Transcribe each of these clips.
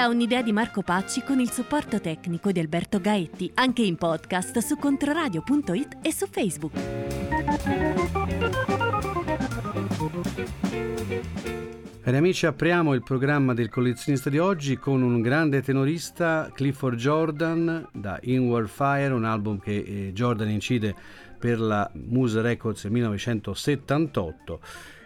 Da un'idea di Marco Pacci con il supporto tecnico di Alberto Gaetti, anche in podcast su controradio.it e su Facebook. Cari amici, apriamo il programma del collezionista di oggi con un grande tenorista, Clifford Jordan, da Inward Fire, un album che eh, Jordan incide per la Muse Records 1978.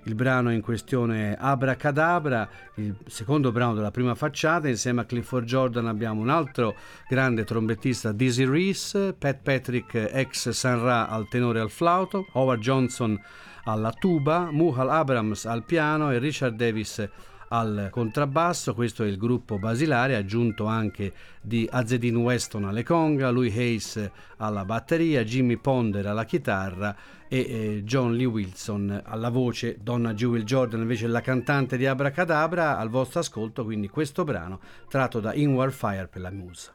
Il brano in questione è Abracadabra, il secondo brano della prima facciata. Insieme a Clifford Jordan abbiamo un altro grande trombettista, Dizzy Reese, Pat Patrick ex San Ra al tenore e al flauto, Howard Johnson alla tuba, Muhal Abrams al piano e Richard Davis al contrabbasso, questo è il gruppo basilare, aggiunto anche di Azedin Weston alle conga, Louis Hayes alla batteria, Jimmy Ponder alla chitarra e eh, John Lee Wilson alla voce, Donna Jewel Jordan invece la cantante di Abracadabra, al vostro ascolto quindi questo brano tratto da Inward Fire per la Muse.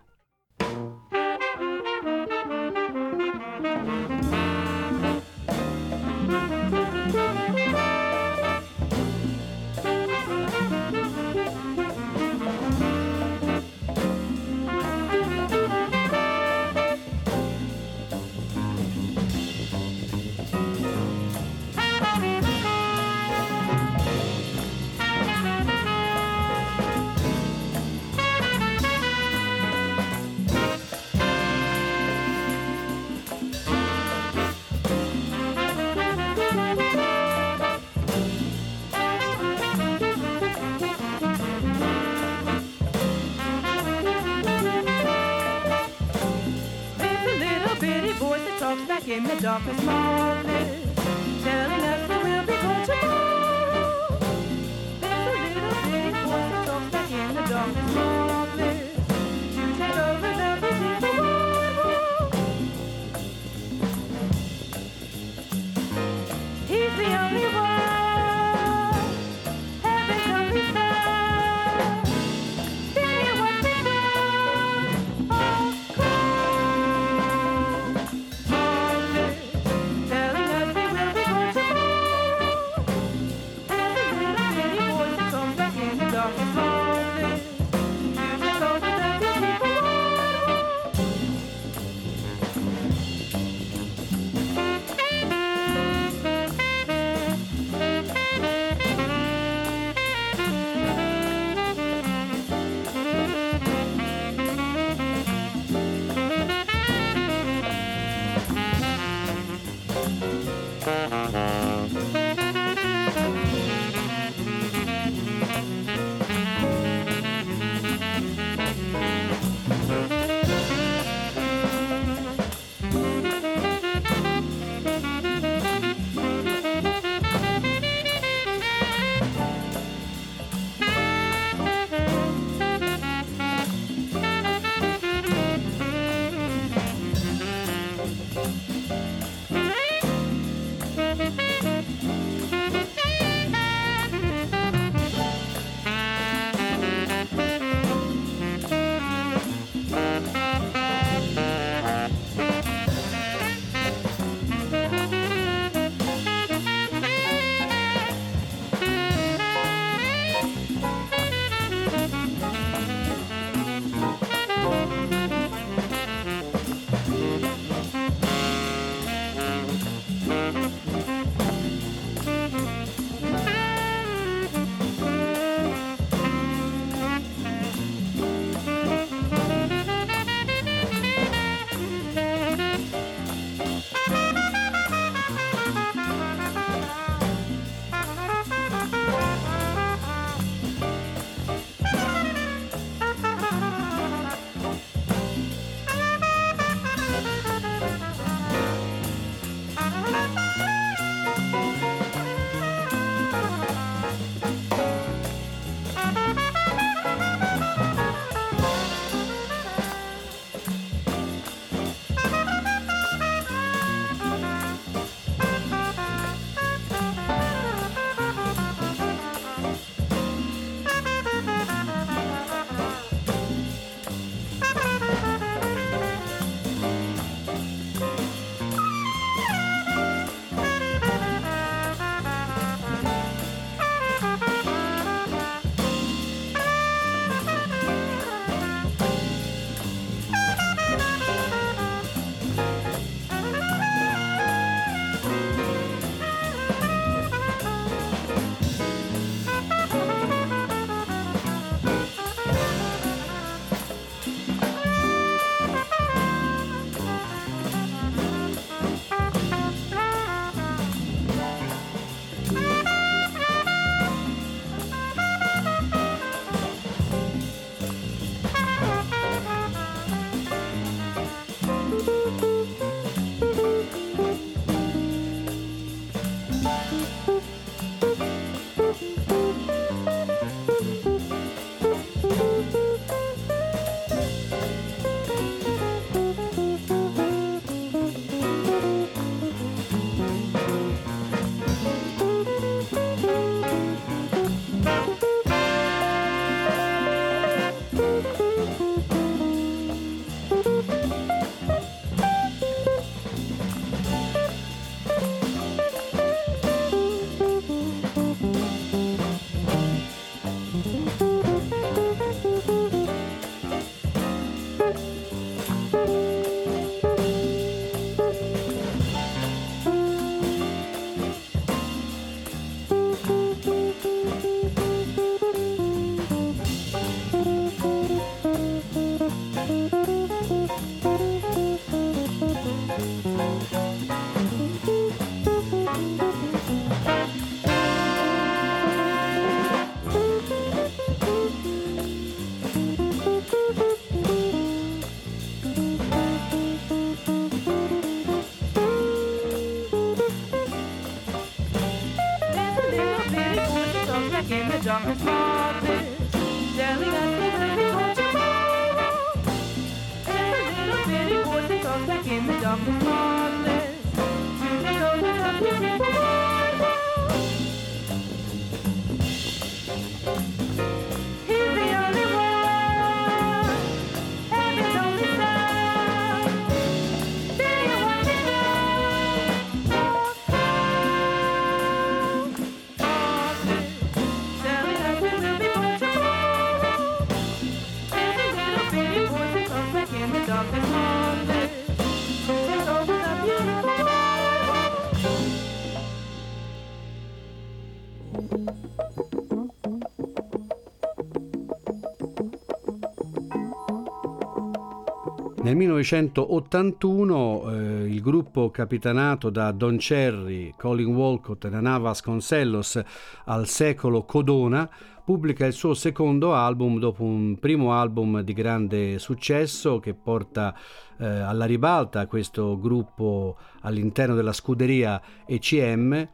Nel 1981 eh, il gruppo capitanato da Don Cherry, Colin Walcott e Nana Vasconcellos al secolo Codona pubblica il suo secondo album dopo un primo album di grande successo che porta eh, alla ribalta questo gruppo all'interno della scuderia ECM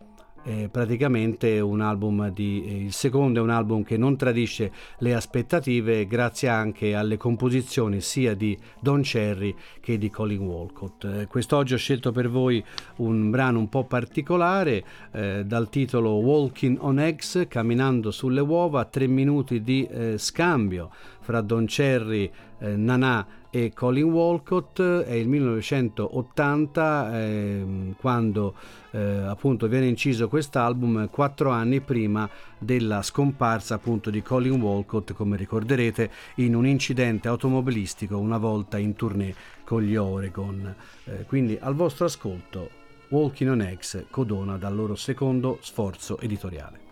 eh, praticamente un album di, eh, il secondo è un album che non tradisce le aspettative grazie anche alle composizioni sia di Don Cherry che di Colin Walcott. Eh, quest'oggi ho scelto per voi un brano un po' particolare eh, dal titolo Walking on Eggs, camminando sulle uova, tre minuti di eh, scambio fra Don Cherry, eh, Nana e Colin Walcott. È il 1980 eh, quando eh, appunto viene inciso quest'album quattro anni prima della scomparsa appunto di Colin Walcott come ricorderete in un incidente automobilistico una volta in tournée con gli Oregon. Eh, quindi al vostro ascolto Walking on Eggs Codona dal loro secondo sforzo editoriale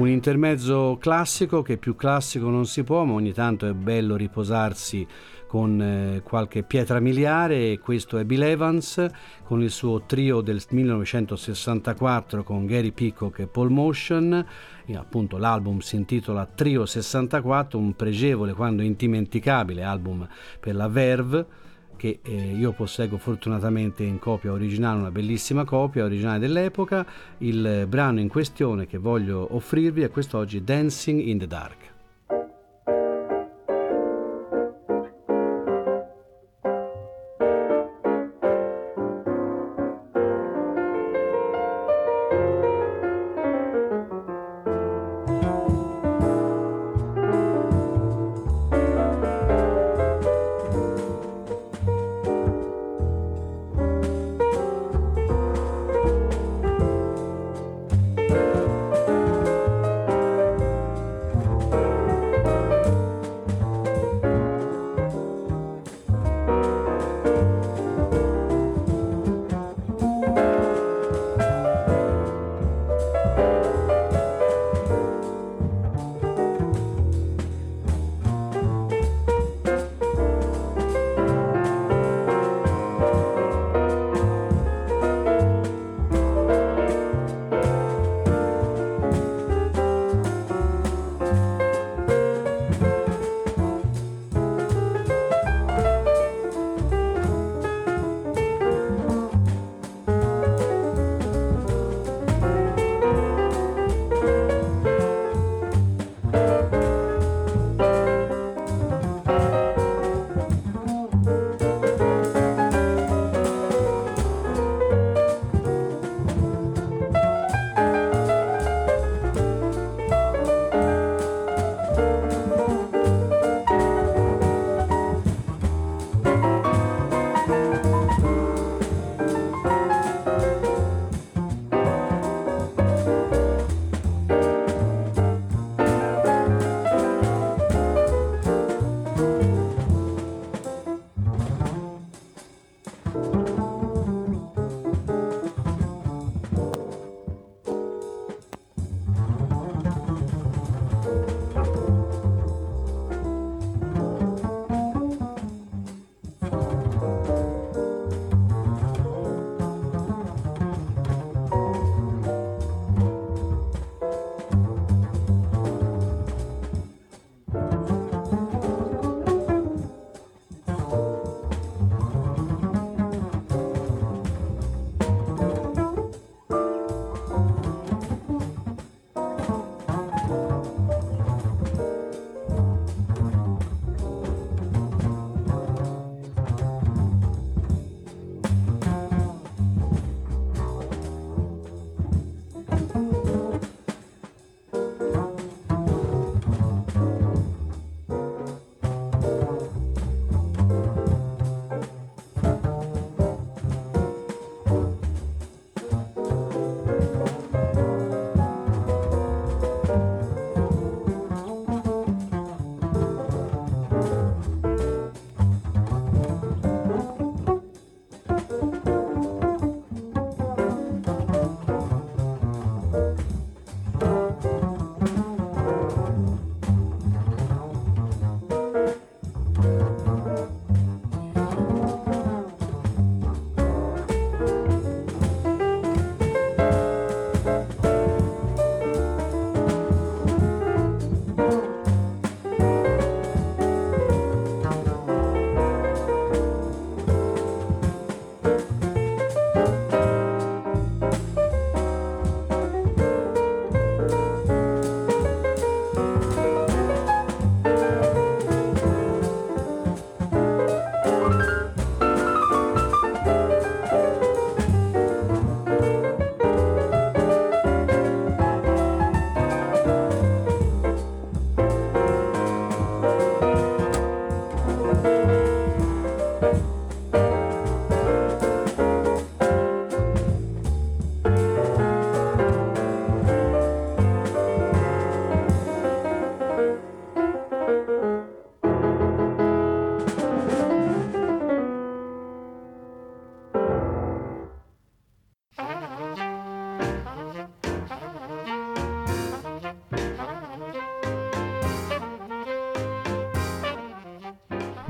un intermezzo classico che più classico non si può, ma ogni tanto è bello riposarsi con eh, qualche pietra miliare. E questo è Bill Evans con il suo trio del 1964 con Gary Peacock e Paul Motion. E appunto l'album si intitola Trio 64 un pregevole quando indimenticabile album per la Verve che eh, io posseggo fortunatamente in copia originale, una bellissima copia originale dell'epoca. Il brano in questione che voglio offrirvi è quest'oggi Dancing in the Dark.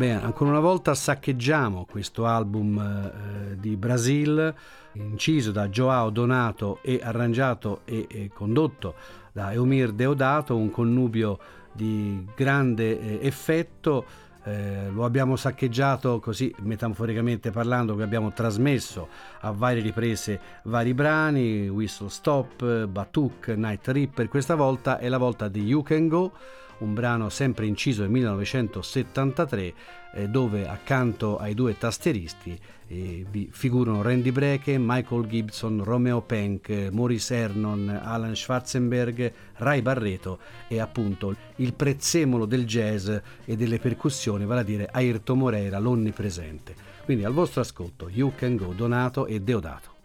Bene, ancora una volta saccheggiamo questo album eh, di Brasil, inciso da Joao Donato e arrangiato e, e condotto da Eumir Deodato, un connubio di grande eh, effetto. Eh, lo abbiamo saccheggiato così metaforicamente parlando, che abbiamo trasmesso a varie riprese vari brani, Whistle Stop, Batuk, Night Ripper, questa volta è la volta di You Can Go, un brano sempre inciso nel 1973 eh, dove accanto ai due tasteristi eh, vi figurano Randy Breche, Michael Gibson, Romeo Penk, Maurice Ernon, Alan Schwarzenberg, Ray Barreto e appunto il prezzemolo del jazz e delle percussioni, vale a dire Ayrton Moreira, l'onnipresente. Quindi al vostro ascolto You Can Go Donato e Deodato.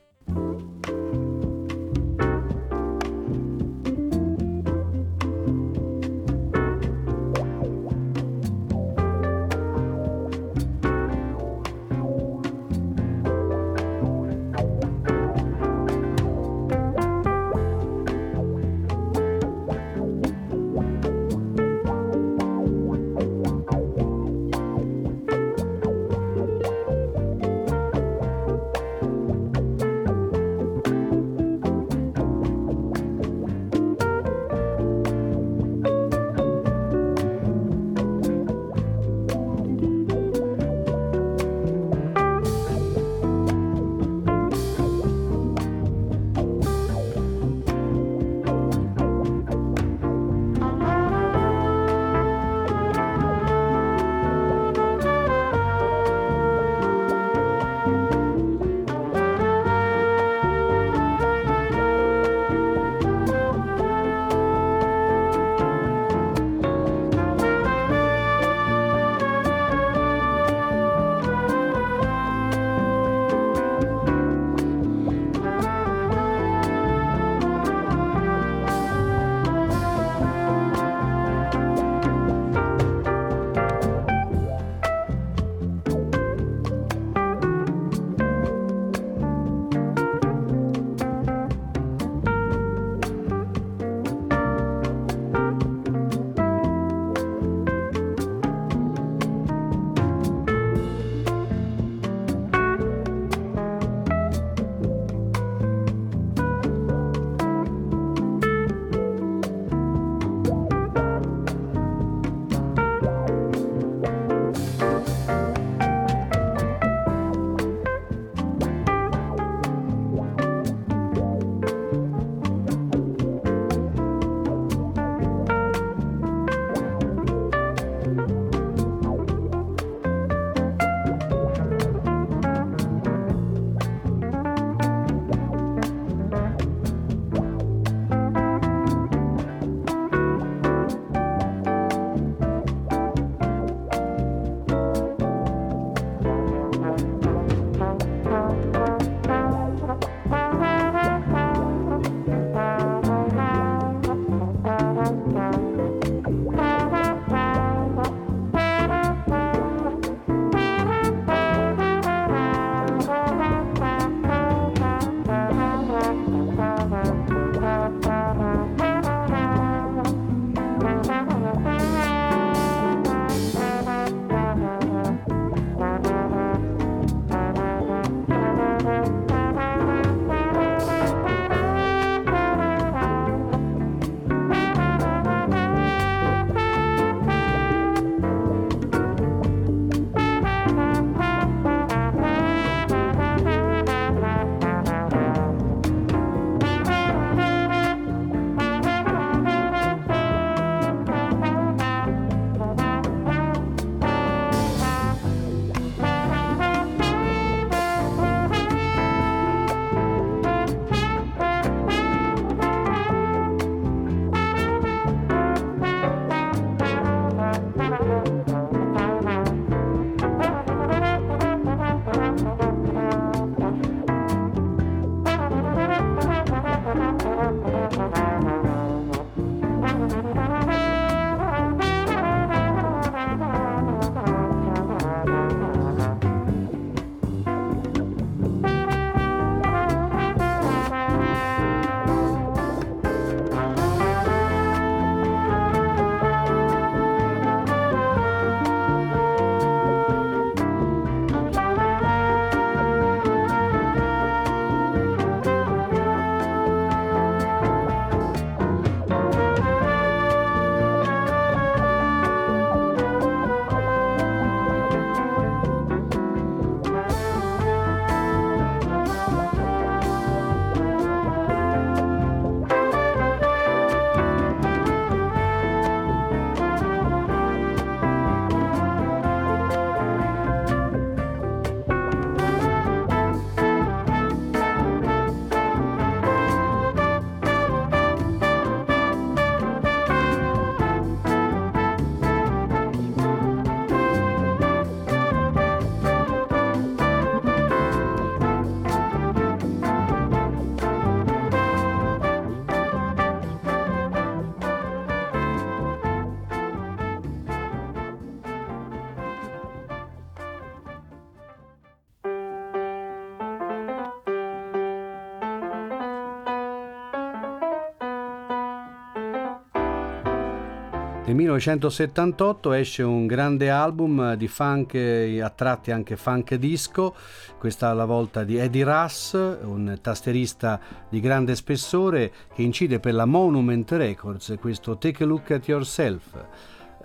Nel 1978 esce un grande album di funk a tratti anche funk disco, questa la volta di Eddie Russ, un tasterista di grande spessore che incide per la Monument Records questo Take a Look at Yourself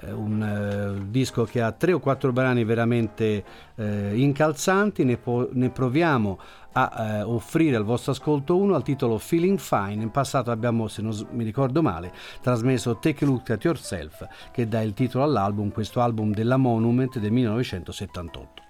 un uh, disco che ha tre o quattro brani veramente uh, incalzanti, ne, proviamo a uh, offrire al vostro ascolto uno al titolo Feeling Fine. In passato abbiamo, se non mi ricordo male, trasmesso Take a Look at Yourself, che dà il titolo all'album, questo album della Monument del 1978.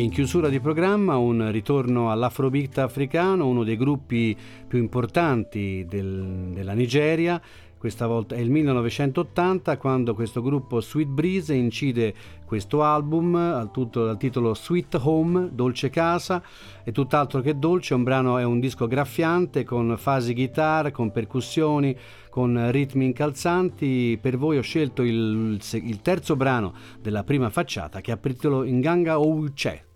In chiusura di programma un ritorno all'afrobeat africano, uno dei gruppi più importanti del, della Nigeria. Questa volta è il 1980 quando questo gruppo Sweet Breeze incide questo album al, tutto, dal titolo Sweet Home, Dolce Casa, è tutt'altro che dolce, un brano è un disco graffiante con fasi chitarra, con percussioni, con ritmi incalzanti. Per voi ho scelto il, il terzo brano della prima facciata che ha titolo Inganga Ouche.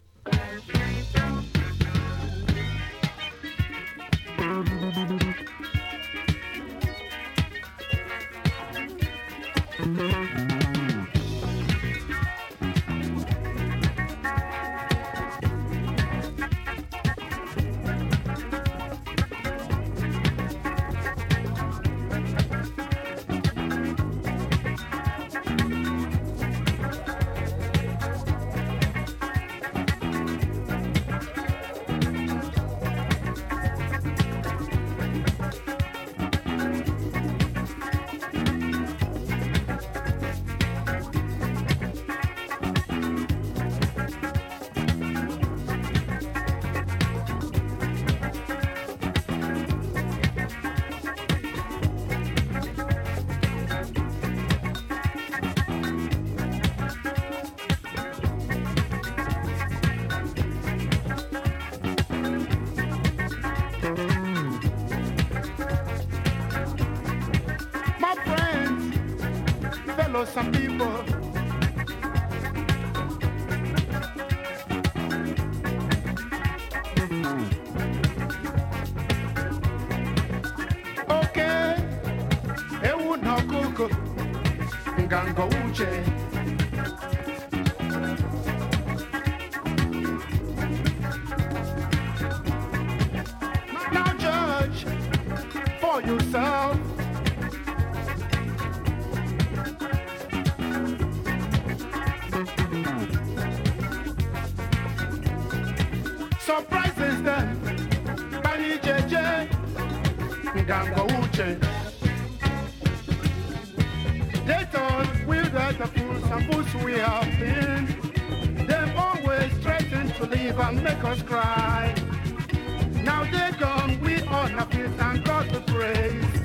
Ngango, Ngango Uche. yourself. Surprises them, Bani JJ, Ngango Uche. We have been. They've always threatened to leave and make us cry. Now they're gone, we on a feet and God to praise.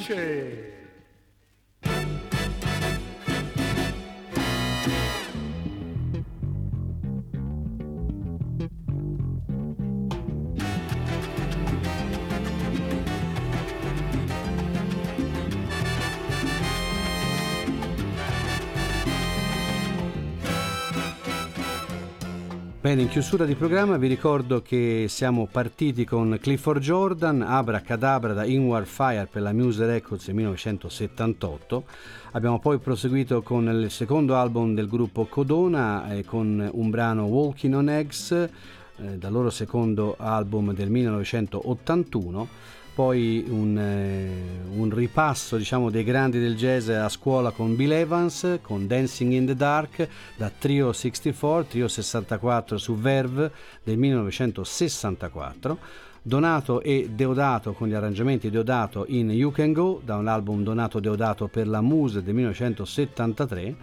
Nganga Bene, in chiusura di programma vi ricordo che siamo partiti con Clifford Jordan, Abra Cadabra da Inward Fire per la Muse Records 1978. Abbiamo poi proseguito con il secondo album del gruppo Codona eh, con un brano Walking on Eggs eh, dal loro secondo album del 1981 poi un, eh, un, ripasso diciamo, dei grandi del jazz a scuola con Bill Evans con Dancing in the Dark da Trio 64, Trio 64 su Verve del 1964 Donato e Deodato con gli arrangiamenti Deodato in You Can Go da un album Donato Deodato per la Muse del 1973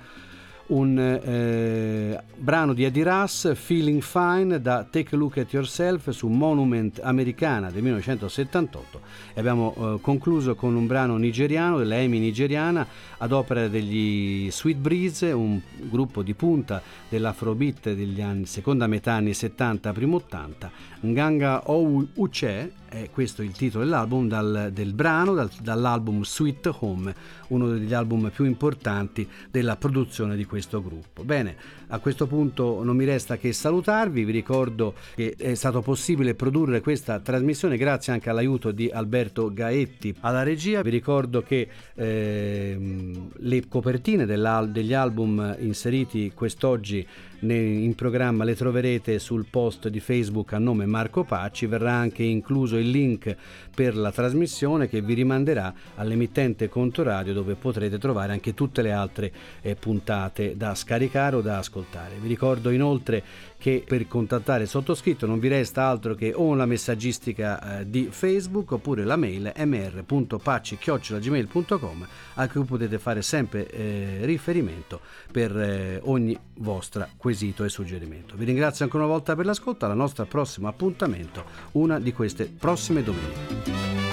un eh, brano di Eddie Russ, Feeling Fine, da Take a Look at Yourself su Monument Americana del 1978 e abbiamo eh, concluso con un brano nigeriano della Amy nigeriana ad opera degli Sweet Breeze, un gruppo di punta dell'afrobeat degli anni seconda metà anni 70 primo 80, Nganga Ou Uche è questo il titolo dell'album, dal, del brano, dal, dall'album Sweet Home, uno degli album più importanti della produzione di questo gruppo. Bene, a questo punto non mi resta che salutarvi, vi ricordo che è stato possibile produrre questa trasmissione grazie anche all'aiuto di Alberto Gaetti alla regia, vi ricordo che eh, le copertine degli album inseriti quest'oggi in programma le troverete sul post di Facebook a nome Marco Pacci, verrà anche incluso il link per la trasmissione che vi rimanderà all'emittente Contoradio dove potrete trovare anche tutte le altre eh, puntate da scaricare o da ascoltare. Vi ricordo inoltre che per contattare il sottoscritto non vi resta altro che o la messaggistica eh, di Facebook oppure la mail mr.pacci.gmail.com a cui potete fare sempre eh, riferimento per eh, ogni vostra quesito e suggerimento. Vi ringrazio ancora una volta per l'ascolto, alla nostra prossima appuntamento, una di queste prossime domeniche.